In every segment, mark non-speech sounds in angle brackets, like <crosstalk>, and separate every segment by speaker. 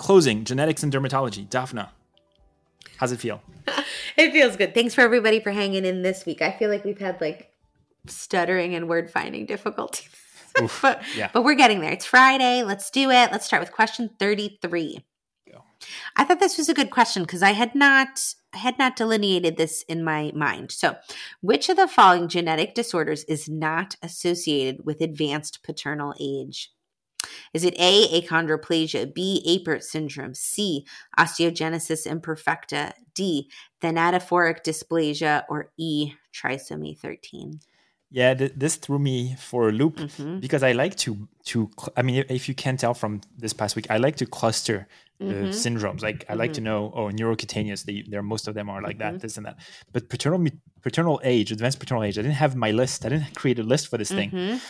Speaker 1: closing genetics and dermatology. Daphna, how's it feel? <laughs>
Speaker 2: it feels good. Thanks for everybody for hanging in this week. I feel like we've had like stuttering and word finding difficulties. <laughs> But, yeah. but we're getting there. It's Friday. Let's do it. Let's start with question 33. Go. I thought this was a good question because I had not I had not delineated this in my mind. So, which of the following genetic disorders is not associated with advanced paternal age? Is it A, achondroplasia, B, Apert syndrome, C, osteogenesis imperfecta, D, thanatophoric dysplasia, or E, trisomy 13?
Speaker 1: Yeah, th- this threw me for a loop mm-hmm. because I like to to. I mean, if you can tell from this past week, I like to cluster mm-hmm. syndromes. Like I like to mm-hmm. know, oh, neurocutaneous. They, there, most of them are like that, mm-hmm. this and that. But paternal paternal age, advanced paternal age. I didn't have my list. I didn't create a list for this thing.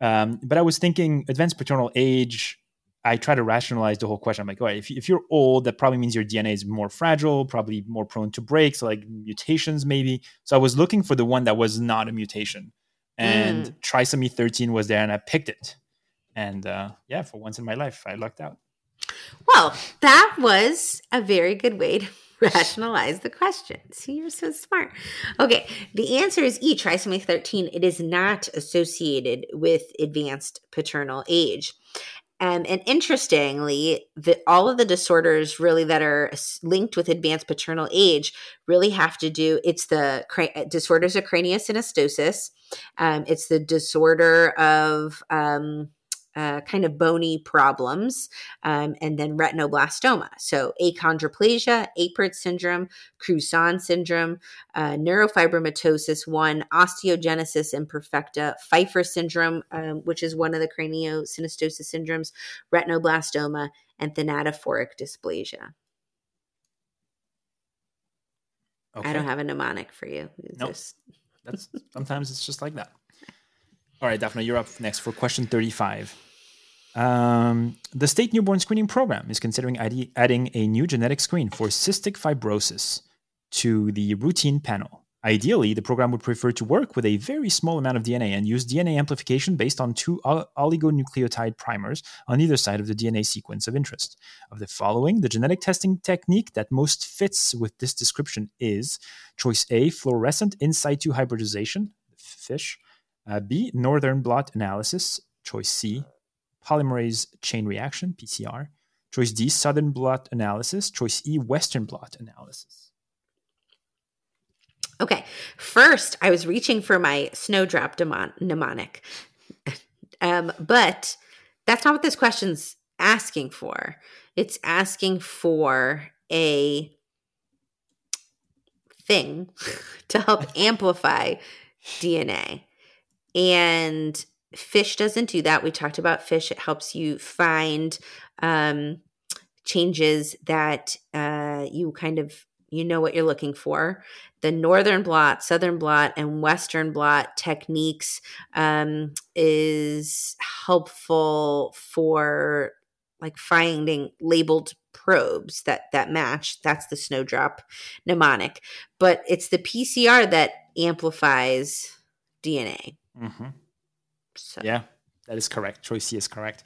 Speaker 1: Um, but I was thinking advanced paternal age. I try to rationalize the whole question. I'm like, all right, if, if you're old, that probably means your DNA is more fragile, probably more prone to breaks, so like mutations maybe. So I was looking for the one that was not a mutation and mm. trisomy 13 was there and i picked it and uh, yeah for once in my life i lucked out
Speaker 2: well that was a very good way to <laughs> rationalize the question see you're so smart okay the answer is e trisomy 13 it is not associated with advanced paternal age um, and interestingly, the, all of the disorders really that are linked with advanced paternal age really have to do. It's the cra- disorders of craniosynostosis. Um, it's the disorder of um, uh, kind of bony problems, um, and then retinoblastoma. So achondroplasia, Apert syndrome, Crouzon syndrome, uh, neurofibromatosis 1, osteogenesis imperfecta, Pfeiffer syndrome, um, which is one of the craniosynostosis syndromes, retinoblastoma, and thanatophoric dysplasia. Okay. I don't have a mnemonic for you.
Speaker 1: Nope. Just... That's sometimes it's just like that. All right, Daphna, you're up next for question 35. Um, the state newborn screening program is considering adding a new genetic screen for cystic fibrosis to the routine panel. Ideally, the program would prefer to work with a very small amount of DNA and use DNA amplification based on two oligonucleotide primers on either side of the DNA sequence of interest. Of the following, the genetic testing technique that most fits with this description is choice A, fluorescent in situ hybridization, FISH, uh, B, northern blot analysis, choice C, polymerase chain reaction, PCR. Choice D, southern blot analysis. Choice E, western blot analysis.
Speaker 2: Okay, first I was reaching for my snowdrop mnemonic, <laughs> um, but that's not what this question's asking for. It's asking for a thing <laughs> to help amplify DNA. And fish doesn't do that. We talked about fish. It helps you find um, changes that uh, you kind of you know what you're looking for. The northern blot, southern blot, and western blot techniques um, is helpful for like finding labeled probes that that match. That's the snowdrop mnemonic, but it's the PCR that amplifies DNA. Mm-hmm.
Speaker 1: So. Yeah, that is correct. Choice C is correct.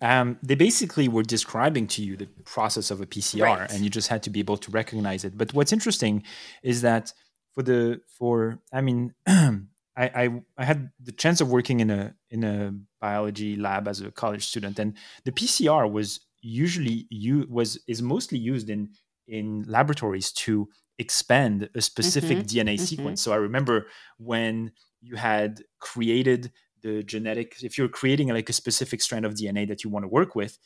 Speaker 1: Um, they basically were describing to you the process of a PCR, right. and you just had to be able to recognize it. But what's interesting is that for the for I mean, <clears throat> I, I I had the chance of working in a in a biology lab as a college student, and the PCR was usually you was is mostly used in in laboratories to expand a specific mm-hmm. DNA mm-hmm. sequence. So I remember when you had created the genetic if you're creating like a specific strand of dna that you want to work with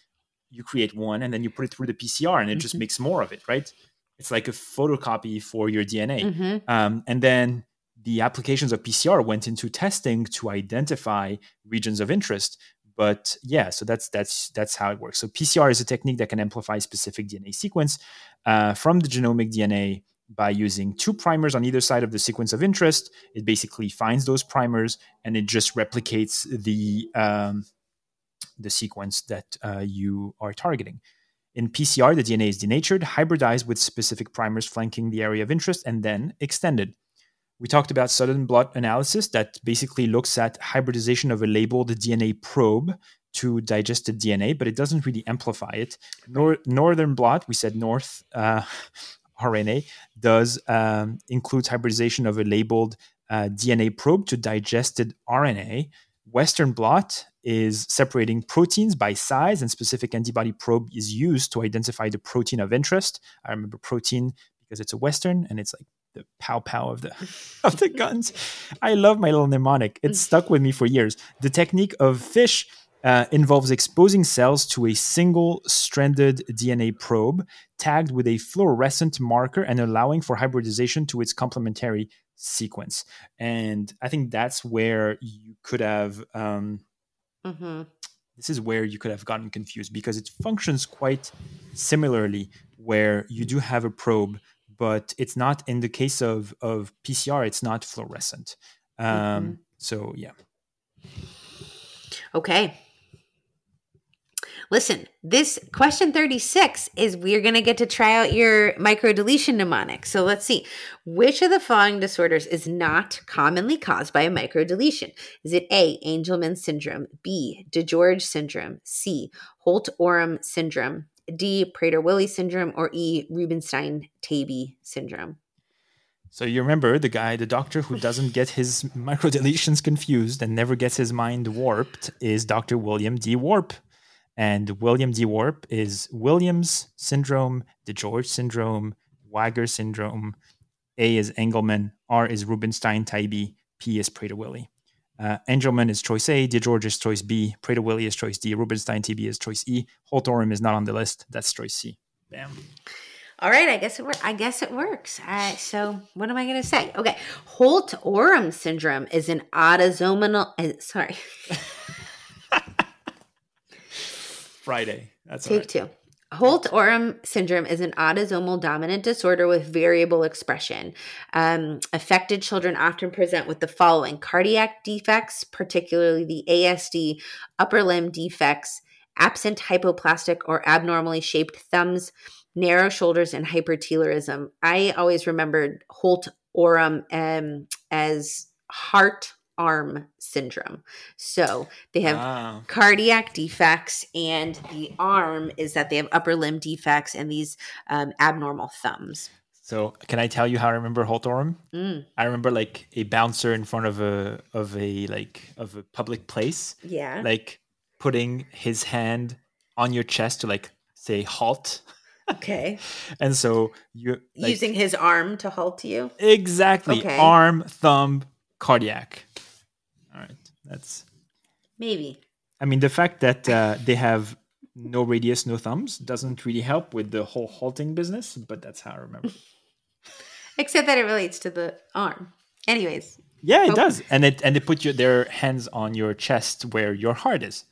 Speaker 1: you create one and then you put it through the pcr and it mm-hmm. just makes more of it right it's like a photocopy for your dna mm-hmm. um, and then the applications of pcr went into testing to identify regions of interest but yeah, so that's that's that's how it works. So PCR is a technique that can amplify specific DNA sequence uh, from the genomic DNA by using two primers on either side of the sequence of interest. It basically finds those primers and it just replicates the um, the sequence that uh, you are targeting. In PCR, the DNA is denatured, hybridized with specific primers flanking the area of interest, and then extended. We talked about Southern blot analysis that basically looks at hybridization of a labeled DNA probe to digested DNA, but it doesn't really amplify it. Nor- Northern blot, we said North uh, RNA, does um, includes hybridization of a labeled uh, DNA probe to digested RNA. Western blot is separating proteins by size, and specific antibody probe is used to identify the protein of interest. I remember protein because it's a Western and it's like the pow pow of the <laughs> of the guns. I love my little mnemonic. It's stuck with me for years. The technique of fish uh, involves exposing cells to a single stranded DNA probe tagged with a fluorescent marker and allowing for hybridization to its complementary sequence. And I think that's where you could have. Um, mm-hmm. This is where you could have gotten confused because it functions quite similarly, where you do have a probe, but it's not in the case of of PCR. It's not fluorescent. Um, mm-hmm. So yeah.
Speaker 2: Okay. Listen, this question 36 is we're going to get to try out your microdeletion mnemonic. So let's see. Which of the following disorders is not commonly caused by a microdeletion? Is it A, Angelman syndrome, B, DiGeorge syndrome, C, Holt Oram syndrome, D, Prader Willi syndrome, or E, Rubinstein Taybi syndrome?
Speaker 1: So you remember the guy, the doctor who doesn't get his microdeletions confused and never gets his mind warped is Dr. William D. Warp. And William D. Warp is Williams syndrome, DiGeorge syndrome, WAGR syndrome. A is Angelman, R is Rubinstein Taybi, P is Prader-Willi. Uh, Angelman is choice A, DiGeorge is choice B, Prader-Willi is choice D, Rubinstein Taybi is choice E, Holt Oram is not on the list. That's choice C. Bam.
Speaker 2: All right, I guess it works. I guess it works. Uh, so what am I going to say? Okay, Holt Oram syndrome is an autosomal. Uh, sorry. <laughs>
Speaker 1: Friday. That's
Speaker 2: take two. Holt Oram syndrome is an autosomal dominant disorder with variable expression. Um, affected children often present with the following cardiac defects, particularly the ASD, upper limb defects, absent hypoplastic or abnormally shaped thumbs, narrow shoulders, and hypertelorism. I always remembered Holt Oram um, as heart arm syndrome. So they have wow. cardiac defects, and the arm is that they have upper limb defects and these um, abnormal thumbs.
Speaker 1: So can I tell you how I remember Holt Oram? Mm. I remember like a bouncer in front of a of a like of a public place.
Speaker 2: Yeah.
Speaker 1: Like putting his hand on your chest to like say halt.
Speaker 2: Okay. <laughs>
Speaker 1: and so you
Speaker 2: like, using his arm to halt you.
Speaker 1: Exactly. Okay. Arm, thumb, cardiac. All right, that's
Speaker 2: maybe.
Speaker 1: I mean, the fact that uh, they have no radius, no thumbs doesn't really help with the whole halting business, but that's how I remember. <laughs>
Speaker 2: Except that it relates to the arm. Anyways.
Speaker 1: Yeah, it does, and it and they put your, their hands on your chest where your heart is.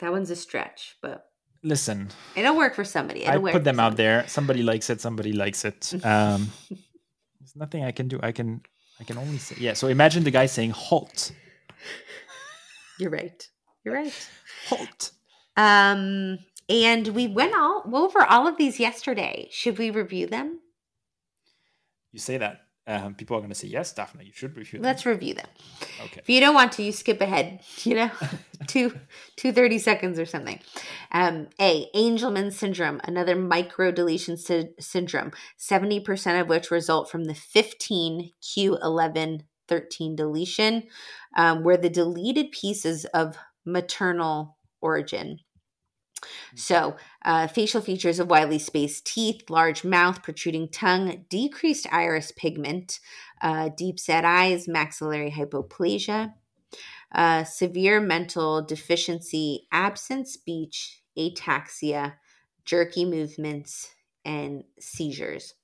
Speaker 2: That one's a stretch, but
Speaker 1: listen,
Speaker 2: it'll work for somebody. It'll
Speaker 1: I put them out there. Somebody likes it. Somebody likes it. <laughs> Um, there's nothing I can do. I can I can only say yeah. So imagine the guy saying halt. <laughs>
Speaker 2: You're right. You're right.
Speaker 1: Halt.
Speaker 2: Um, and we went all over all of these yesterday. Should we review them?
Speaker 1: You say that. Um, people are going to say yes, definitely. You should review them.
Speaker 2: Let's review them. Okay. If you don't want to, you skip ahead. <laughs> You know, <laughs> two two thirty seconds or something. Um, A. Angelman syndrome, another microdeletion sy- syndrome, seventy percent of which result from the fifteen q eleven 13 deletion, um, where the deleted pieces of maternal origin. Hmm. So, uh, facial features of widely spaced teeth, large mouth, protruding tongue, decreased iris pigment, uh, deep set eyes, maxillary hypoplasia, uh, severe mental deficiency, absent speech, ataxia, jerky movements, and seizures.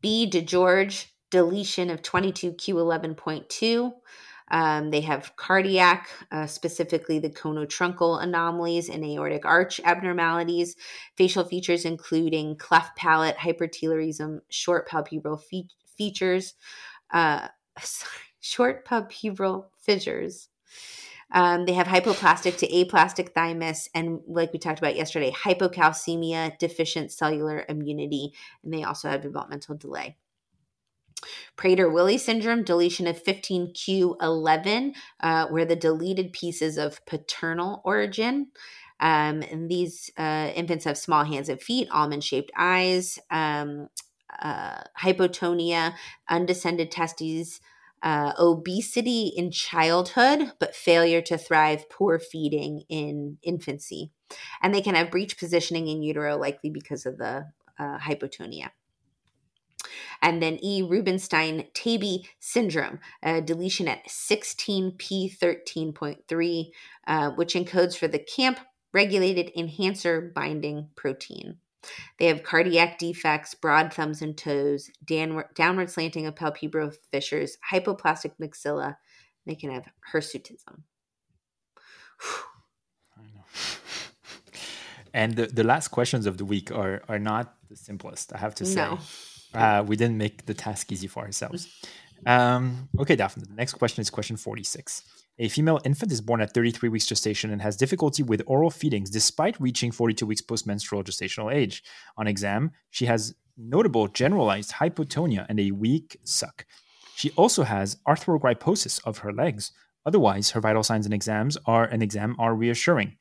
Speaker 2: B. DiGeorge deletion of 22q11.2, Um, they have cardiac, uh, specifically the conotruncal anomalies and aortic arch abnormalities, facial features including cleft palate, hypertelorism, short palpebral fe- features, uh, <laughs> short palpebral fissures. Um, they have hypoplastic to aplastic thymus, and like we talked about yesterday, hypocalcemia, deficient cellular immunity, and they also have developmental delay. Prader Willi syndrome, deletion of 15q11, uh, where the deleted pieces of paternal origin. Um, and these uh, infants have small hands and feet, almond shaped eyes, um, uh, hypotonia, undescended testes, uh, obesity in childhood, but failure to thrive, poor feeding in infancy. And they can have breech positioning in utero, likely because of the uh, hypotonia. And then E. Rubinstein Taybi syndrome, uh, deletion at 16p13.3, uh, which encodes for the CAMP regulated enhancer binding protein. They have cardiac defects, broad thumbs and toes, downward, downward slanting of palpebral fissures, hypoplastic maxilla. They can have hirsutism. <laughs>
Speaker 1: and the, the last questions of the week are are not the simplest, I have to say.
Speaker 2: No.
Speaker 1: Uh, we didn't make the task easy for ourselves. Um, okay, Daphna, the next question is question 46. A female infant is born at 33 weeks gestation and has difficulty with oral feedings despite reaching 42 weeks postmenstrual gestational age. On exam, she has notable generalized hypotonia and a weak suck. She also has arthrogryposis of her legs. Otherwise, her vital signs and exams are an exam are reassuring.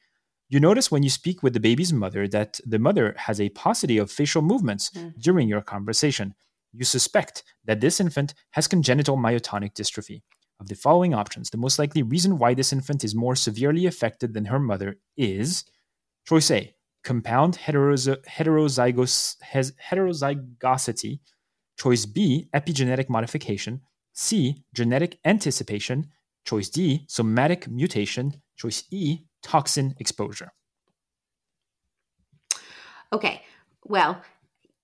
Speaker 1: You notice when you speak with the baby's mother that the mother has a paucity of facial movements mm. during your conversation. You suspect that this infant has congenital myotonic dystrophy. Of the following options, the most likely reason why this infant is more severely affected than her mother is choice A, compound heterozy- heterozygos- heterozygosity, choice B, epigenetic modification, C, genetic anticipation, choice D, somatic mutation, choice E, toxin exposure.
Speaker 2: Okay. Well,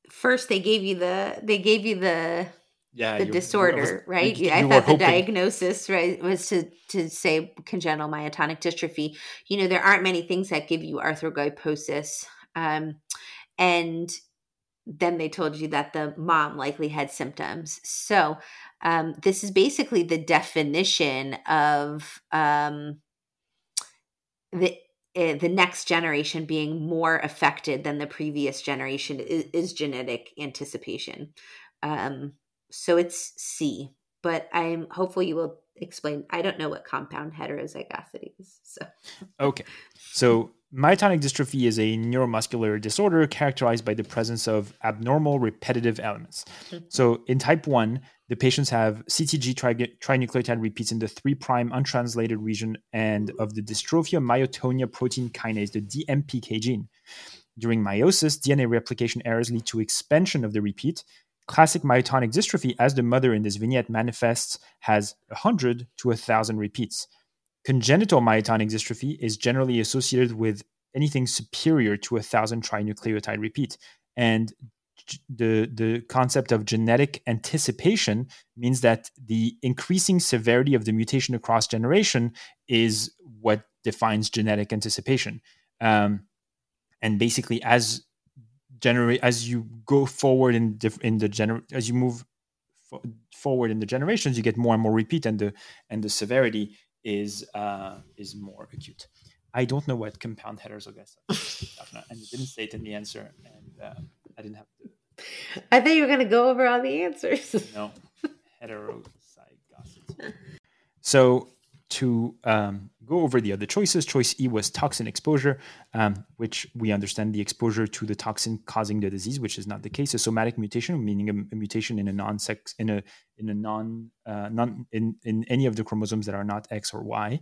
Speaker 2: first they gave you the they gave you the
Speaker 1: yeah,
Speaker 2: the
Speaker 1: you-
Speaker 2: disorder,
Speaker 1: was-
Speaker 2: right?
Speaker 1: you-
Speaker 2: I thought the diagnosis, right, was to to say congenital myotonic dystrophy. You know, there aren't many things that give you arthrogryposis, um, and then they told you that the mom likely had symptoms. So um, this is basically the definition of um, the uh, the next generation being more affected than the previous generation is, is genetic anticipation. Um, so it's C, but I'm hopeful you will explain. I don't know what compound heterozygosity is. So
Speaker 1: Okay. So myotonic dystrophy is a neuromuscular disorder characterized by the presence of abnormal repetitive elements. Mm-hmm. So in type 1, the patients have CTG tri- trinucleotide repeats in the 3' prime untranslated region and of the dystrophia myotonia protein kinase, the DMPK gene. During meiosis, DNA replication errors lead to expansion of the repeat. Classic myotonic dystrophy, as the mother in this vignette manifests, has 100 to 1,000 repeats. Congenital myotonic dystrophy is generally associated with anything superior to a thousand trinucleotide repeat. And the, the concept of genetic anticipation means that the increasing severity of the mutation across generation is what defines genetic anticipation. Um, and basically, as generate as you go forward in diff- in the gener as you move fo- forward in the generations, you get more and more repeat, and the and the severity is uh, is more acute. I don't know what compound heterozygosity is, <laughs> and it didn't say it in the answer, and uh, I didn't have to.
Speaker 2: I thought you were going to go over all the answers.
Speaker 1: No, heterozygosity. <laughs> So to um, go over the other choices, choice E was toxin exposure, um, which we understand the exposure to the toxin causing the disease, which is not the case. A somatic mutation, meaning a, a mutation in a non-sex in a in a non uh, non in in any of the chromosomes that are not X or Y.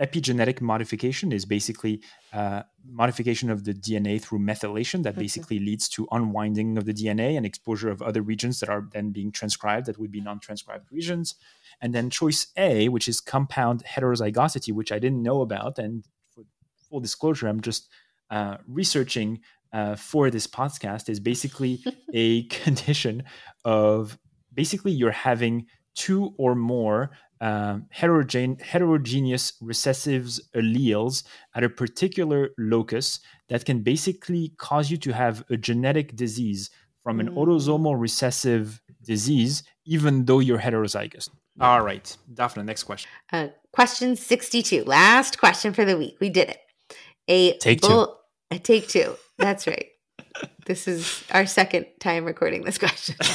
Speaker 1: Epigenetic modification is basically uh, modification of the DNA through methylation that
Speaker 2: Mhm.
Speaker 1: basically leads to unwinding of the DNA and exposure of other regions that are then being transcribed that would be non-transcribed regions. And then choice A, which is compound heterozygosity, which I didn't know about. And for full disclosure, I'm just uh, researching uh, for this podcast, is basically <laughs> a condition of basically you're having two or more um, heterogene- heterogeneous recessives alleles at a particular locus that can basically cause you to have a genetic disease from an
Speaker 2: Mm.
Speaker 1: autosomal recessive disease, even though you're heterozygous. All right, Daphna, next question.
Speaker 2: Uh, question 62. Last question for the week. We did it. A
Speaker 1: Take two.
Speaker 2: A take two. That's right. this is our second time recording this question. <laughs>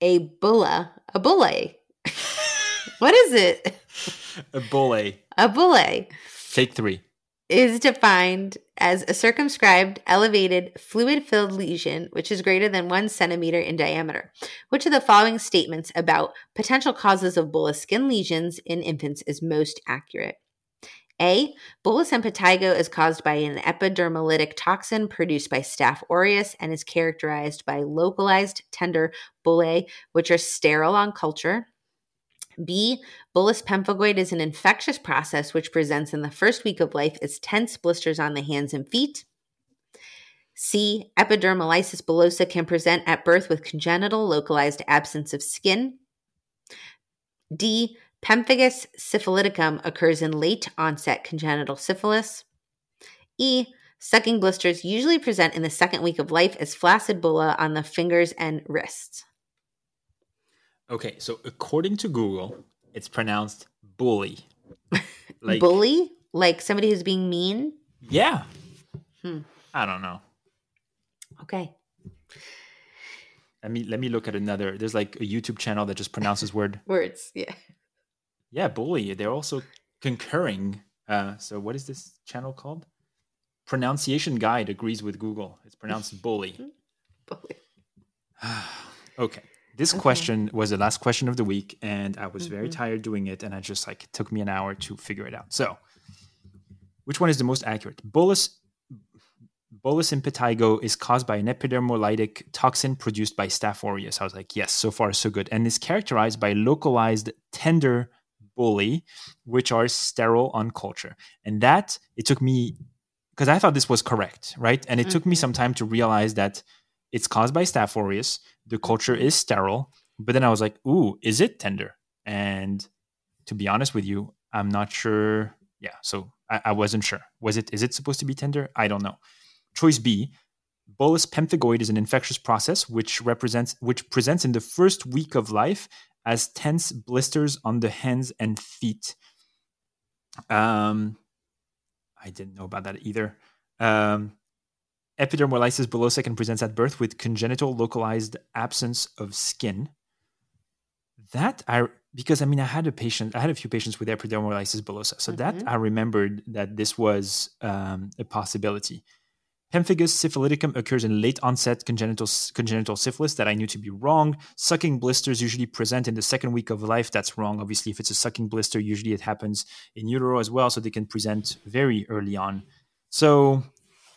Speaker 2: a bulla. A bulle. what is it?
Speaker 1: A bulle.
Speaker 2: A bulle
Speaker 1: Take three.
Speaker 2: is defined as a circumscribed, elevated, fluid filled lesion which is greater than one centimeter in diameter. Which of the following statements about potential causes of bullous skin lesions in infants is most accurate? A. Bullous impetigo is caused by an epidermolytic toxin produced by Staph aureus and is characterized by localized tender bullae, which are sterile on culture. B. Bullous pemphigoid is an infectious process which presents in the first week of life as tense blisters on the hands and feet. C. Epidermolysis bullosa can present at birth with congenital localized absence of skin. D. Pemphigus syphiliticum occurs in late onset congenital syphilis. E. Sucking blisters usually present in the second week of life as flaccid bulla on the fingers and wrists.
Speaker 1: Okay, so according to Google, it's pronounced bully. <laughs> Like,
Speaker 2: Bully? Like somebody who's being mean?
Speaker 1: yeah.
Speaker 2: Hmm.
Speaker 1: I don't know.
Speaker 2: Okay.
Speaker 1: Let me let me look at another. There's like a YouTube channel that just pronounces word.
Speaker 2: Words. Yeah.
Speaker 1: Yeah, bully. They're also concurring. Uh, so what is this channel called? Pronunciation Guide agrees with Google. It's pronounced <laughs> bully.
Speaker 2: Bully. <sighs>
Speaker 1: okay. This
Speaker 2: Okay.
Speaker 1: question was the last question of the week, and I was very
Speaker 2: Mhm.
Speaker 1: tired doing it, and I just like it took me an hour to figure it out. So, which one is the most accurate? Bolus bolus impetigo is caused by an epidermolytic toxin produced by Staph aureus. I was like, yes, so far so good, and is characterized by localized tender bully, which are sterile on culture, and that it took me because I thought this was correct, right? And it took me
Speaker 2: Mhm.
Speaker 1: some time to realize that it's caused by Staph aureus. The culture is sterile, but then I was like, "Ooh, is it tender?" And to be honest with you, I'm not sure. Yeah, so I, I wasn't sure. Was it? Is it supposed to be tender? I don't know. Choice B: Bullous pemphigoid is an infectious process which represents which presents in the first week of life as tense blisters on the hands and feet. Um, I didn't know about that either. Um, epidermolysis bullosa can present at birth with congenital localized absence of skin. That I because I mean I had a patient, I had a few patients with epidermolysis bullosa, so that
Speaker 2: Mhm.
Speaker 1: I remembered that this was um, a possibility. Pemphigus syphiliticum occurs in late onset congenital congenital syphilis. That I knew to be wrong. Sucking blisters usually present in the second week of life. That's wrong. Obviously, if it's a sucking blister, usually it happens in utero as well, so they can present very early on. So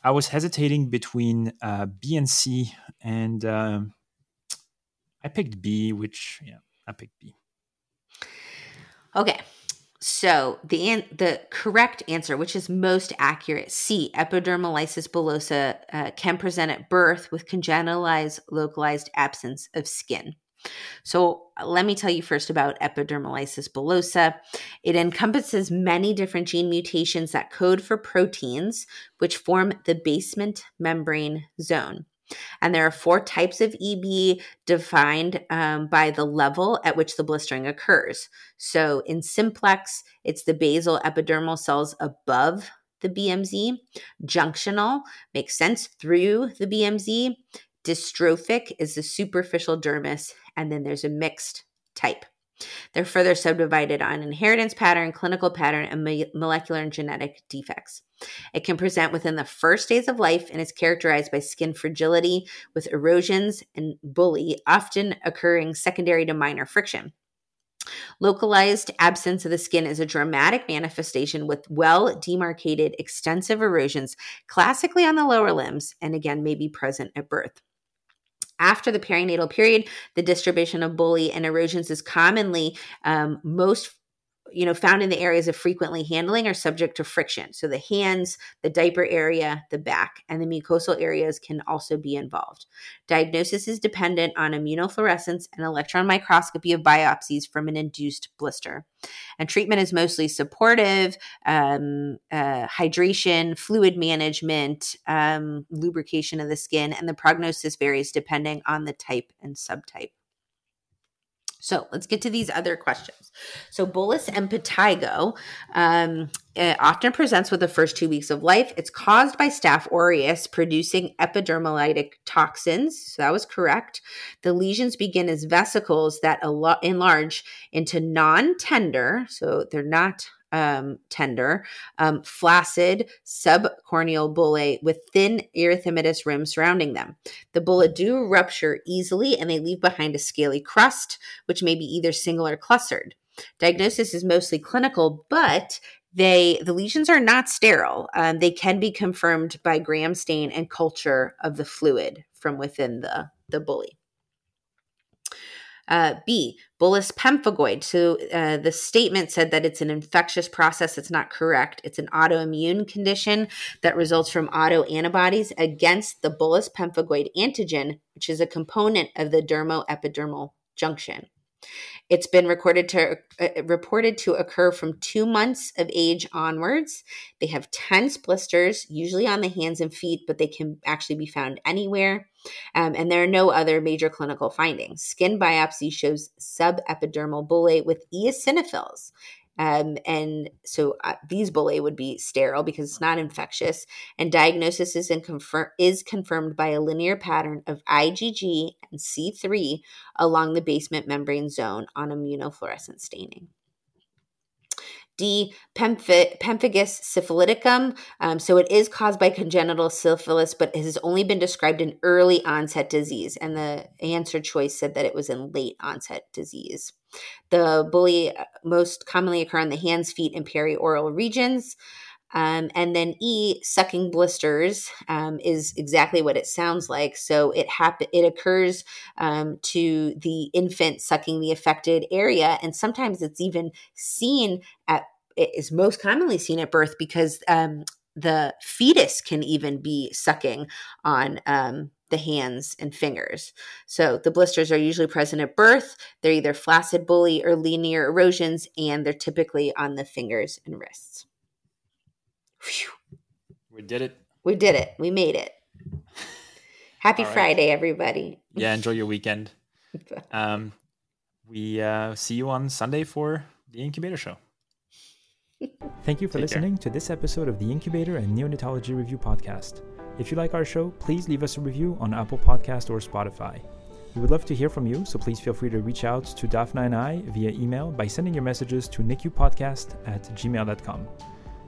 Speaker 1: I was hesitating between uh, B and C, and um I picked B, which yeah, I picked B.
Speaker 2: Okay. So the an- the correct answer, which is most accurate, C, epidermolysis bullosa uh, can present at birth with congenitalized localized absence of skin. So let me tell you first about epidermolysis bullosa. It encompasses many different gene mutations that code for proteins which form the basement membrane zone. And there are four types of EB defined um, by the level at which the blistering occurs. So in simplex, it's the basal epidermal cells above the BMZ. Junctional makes sense through the BMZ. Dystrophic is the superficial dermis. And then there's a mixed type. They're further subdivided on inheritance pattern, clinical pattern, and mo- molecular and genetic defects. It can present within the first days of life and is characterized by skin fragility with erosions and bully, often occurring secondary to minor friction. Localized absence of the skin is a dramatic manifestation with well demarcated, extensive erosions, classically on the lower limbs, and again, may be present at birth. After the perinatal period, the distribution of bully and erosions is commonly um, most you know, found in the areas of frequently handling are subject to friction. So the hands, the diaper area, the back, and the mucosal areas can also be involved. Diagnosis is dependent on immunofluorescence and electron microscopy of biopsies from an induced blister. And treatment is mostly supportive, um, uh, hydration, fluid management, um, lubrication of the skin, and the prognosis varies depending on the type and subtype. So let's get to these other questions. So bullous impetigo um, often presents with the first two weeks of life. It's caused by Staph aureus producing epidermolytic toxins. So that was correct. The lesions begin as vesicles that enlarge into non-tender, so they're not um, tender, um, flaccid subcorneal bullae with thin erythematous rim surrounding them. The bullae do rupture easily and they leave behind a scaly crust, which may be either single or clustered. Diagnosis is mostly clinical, but they the lesions are not sterile. Um, they can be confirmed by gram stain and culture of the fluid from within the the bullae. Uh, B, bullous pemphigoid. So uh, the statement said that it's an infectious process. It's not correct. It's an autoimmune condition that results from autoantibodies against the bullous pemphigoid antigen, which is a component of the dermoepidermal junction. It's been recorded to uh, reported to occur from two months of age onwards. They have tense blisters, usually on the hands and feet, but they can actually be found anywhere. Um, and there are no other major clinical findings. Skin biopsy shows subepidermal bullae with eosinophils. Um, and so uh, these bullae would be sterile because it's not infectious. And diagnosis is, confir- is confirmed by a linear pattern of IgG and C3 along the basement membrane zone on immunofluorescent staining. D. Pemphigus syphiliticum. Um, so it is caused by congenital syphilis, but it has only been described in early onset disease. And the answer choice said that it was in late onset disease. The bullae uh, most commonly occur on the hands, feet, and perioral regions. Um, and then E, sucking blisters, um, is exactly what it sounds like. So it happen it occurs um, to the infant sucking the affected area, and sometimes it's even seen at it is most commonly seen at birth because um, the fetus can even be sucking on um, the hands and fingers. So the blisters are usually present at birth. They're either flaccid bully or linear erosions, and they're typically on the fingers and wrists.
Speaker 1: Whew. We did it.
Speaker 2: We did it. We made it. Happy right. Friday, everybody.
Speaker 1: Yeah, enjoy your weekend. <laughs> Um, we uh, see you on Sunday for the Incubator Show. Thank you for Take listening care. to this episode of the Incubator and Neonatology Review podcast. If you like our show, please leave us a review on Apple Podcast or Spotify. We would love to hear from you, so please feel free to reach out to Daphna and I via email by sending your messages to nicupodcast at gmail.com.